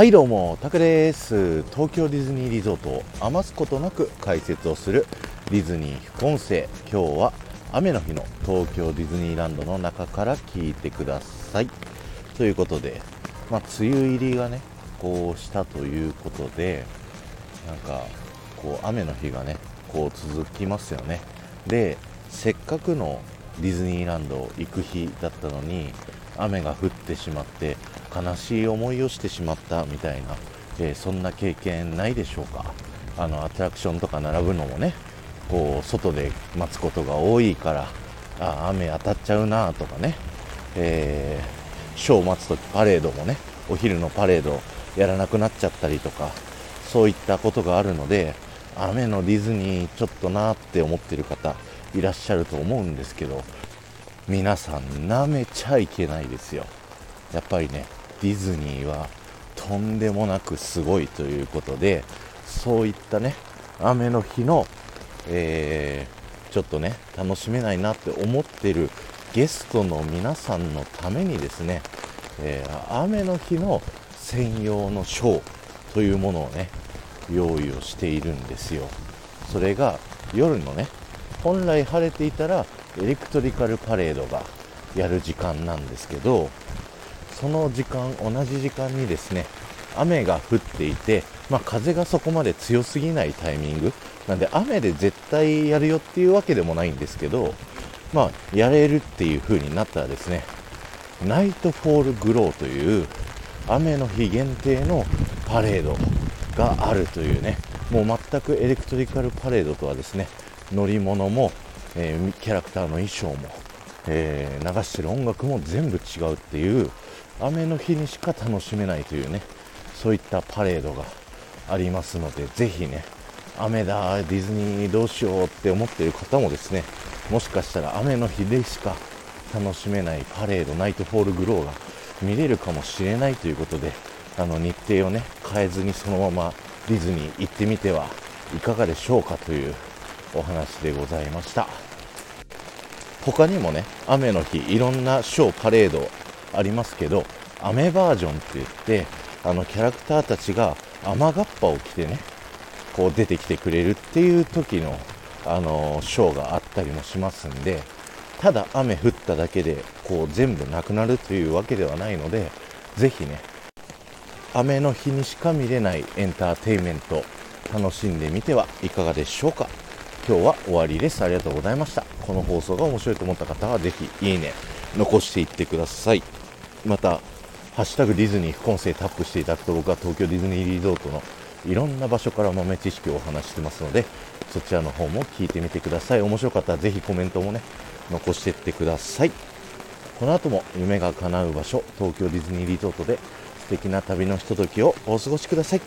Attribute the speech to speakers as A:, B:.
A: はいどうも、タクです。東京ディズニーリゾートを余すことなく解説をするディズニー副音声。今日は雨の日の東京ディズニーランドの中から聞いてください。ということで、まあ、梅雨入りがね、こうしたということで、なんか、こう雨の日がね、こう続きますよね。で、せっかくのディズニーランド行く日だったのに、雨が降ってしまって悲しい思いをしてしまったみたいな、えーそんな経験ないでしょうか。あのアトラクションとか並ぶのもねこう外で待つことが多いからあ雨当たっちゃうなとかね、えーショーを待つときパレードもねお昼のパレードやらなくなっちゃったりとかそういったことがあるので雨のディズニーちょっとなって思ってる方いらっしゃると思うんですけど皆さん舐めちゃいけないですよ。やっぱりねディズニーはとんでもなくすごいということでそういったね雨の日の、えーちょっとね楽しめないなって思ってるゲストの皆さんのためにですね、えー雨の日の専用のショーというものをね用意をしているんですよ。それが夜のね本来晴れていたらエレクトリカルパレードがやる時間なんですけどその時間同じ時間にですね雨が降っていて、まあ、風がそこまで強すぎないタイミング。なんで雨で絶対やるよっていうわけでもないんですけど、まあ、やれるっていう風になったらですねナイトフォールグローという雨の日限定のパレードがあるというねもう全くエレクトリカルパレードとはですね乗り物も、えーキャラクターの衣装も、えー流してる音楽も全部違うっていう雨の日にしか楽しめないというねそういったパレードがありますのでぜひね雨だディズニーどうしようって思っている方もですねもしかしたら雨の日でしか楽しめないパレードナイトフォールグローが見れるかもしれないということであの日程をね変えずにそのままディズニー行ってみてはいかがでしょうかというお話でございました。他にもね雨の日いろんなショーパレードありますけど雨バージョンって言ってあのキャラクターたちが雨がっぱを着てねこう出てきてくれるっていう時のあのショーがあったりもしますんでただ雨降っただけでこう全部なくなるというわけではないのでぜひね雨の日にしか見れないエンターテインメント楽しんでみてはいかがでしょうか。今日は終わりです。ありがとうございました。この放送が面白いと思った方はぜひいいね残していってください。またハッシュタグディズニー副音声タップしていただくと僕は東京ディズニーリゾートのいろんな場所から豆知識をお話ししてますのでそちらの方も聞いてみてください。面白かったらぜひコメントもね残していってください。この後も夢が叶う場所東京ディズニーリゾートで素敵な旅のひとときをお過ごしください。